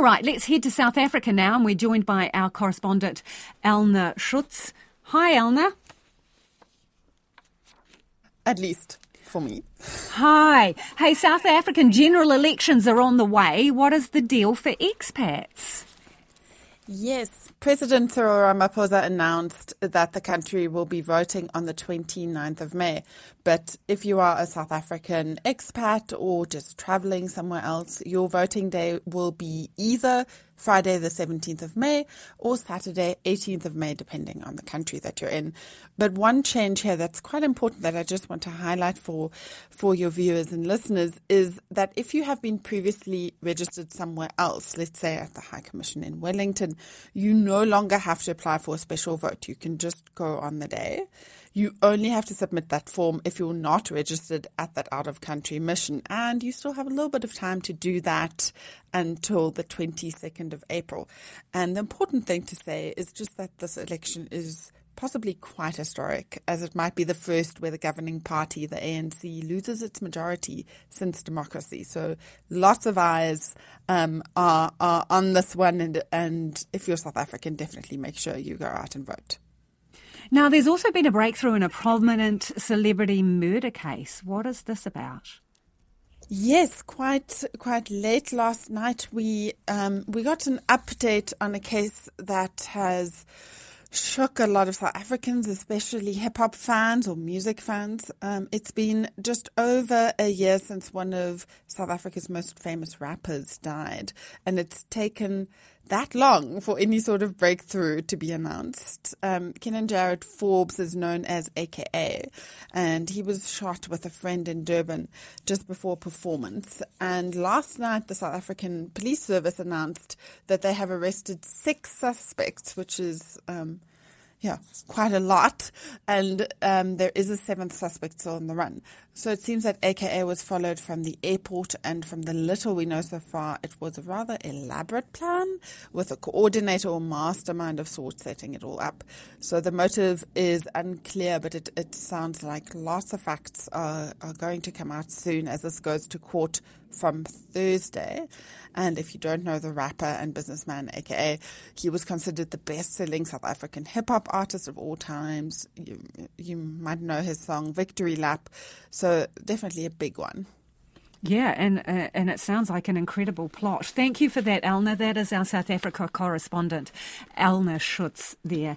All right, let's head to South Africa now, and we're joined by our correspondent, Elna Schutz. Hi, Elna. At least for me. Hi. Hey, South African general elections are on the way. What is the deal for expats? Yes, President Cyril Ramaphosa announced that the country will be voting on the 29th of May. But if you are a South African expat or just traveling somewhere else, your voting day will be either Friday the 17th of May or Saturday 18th of May, depending on the country that you're in. But one change here that's quite important that I just want to highlight for, for your viewers and listeners is that if you have been previously registered somewhere else, let's say at the High Commission in Wellington, you no longer have to apply for a special vote. You can just go on the day. You only have to submit that form if you're not registered at that out of country mission. And you still have a little bit of time to do that until the 22nd of April. And the important thing to say is just that this election is possibly quite historic, as it might be the first where the governing party, the ANC, loses its majority since democracy. So lots of eyes um, are, are on this one, and, and if you're South African, definitely make sure you go out and vote. Now, there's also been a breakthrough in a prominent celebrity murder case. What is this about? Yes, quite quite late last night we um, we got an update on a case that has shook a lot of South Africans, especially hip hop fans or music fans. Um, it's been just over a year since one of South Africa's most famous rappers died, and it's taken that long for any sort of breakthrough to be announced. Um, Kiernan Jarrett Forbes is known as AKA, and he was shot with a friend in Durban just before performance. And last night, the South African Police Service announced that they have arrested six suspects, which is um, yeah, quite a lot. And um, there is a seventh suspect still on the run. So it seems that AKA was followed from the airport, and from the little we know so far, it was a rather elaborate plan with a coordinator or mastermind of sorts setting it all up. So the motive is unclear, but it, it sounds like lots of facts are, are going to come out soon as this goes to court from Thursday. And if you don't know the rapper and businessman, aka, he was considered the best selling South African hip hop artist of all times. You, you might know his song Victory Lap. So definitely a big one. Yeah, and uh, and it sounds like an incredible plot. Thank you for that, Elna. That is our South Africa correspondent, Elna Schutz, there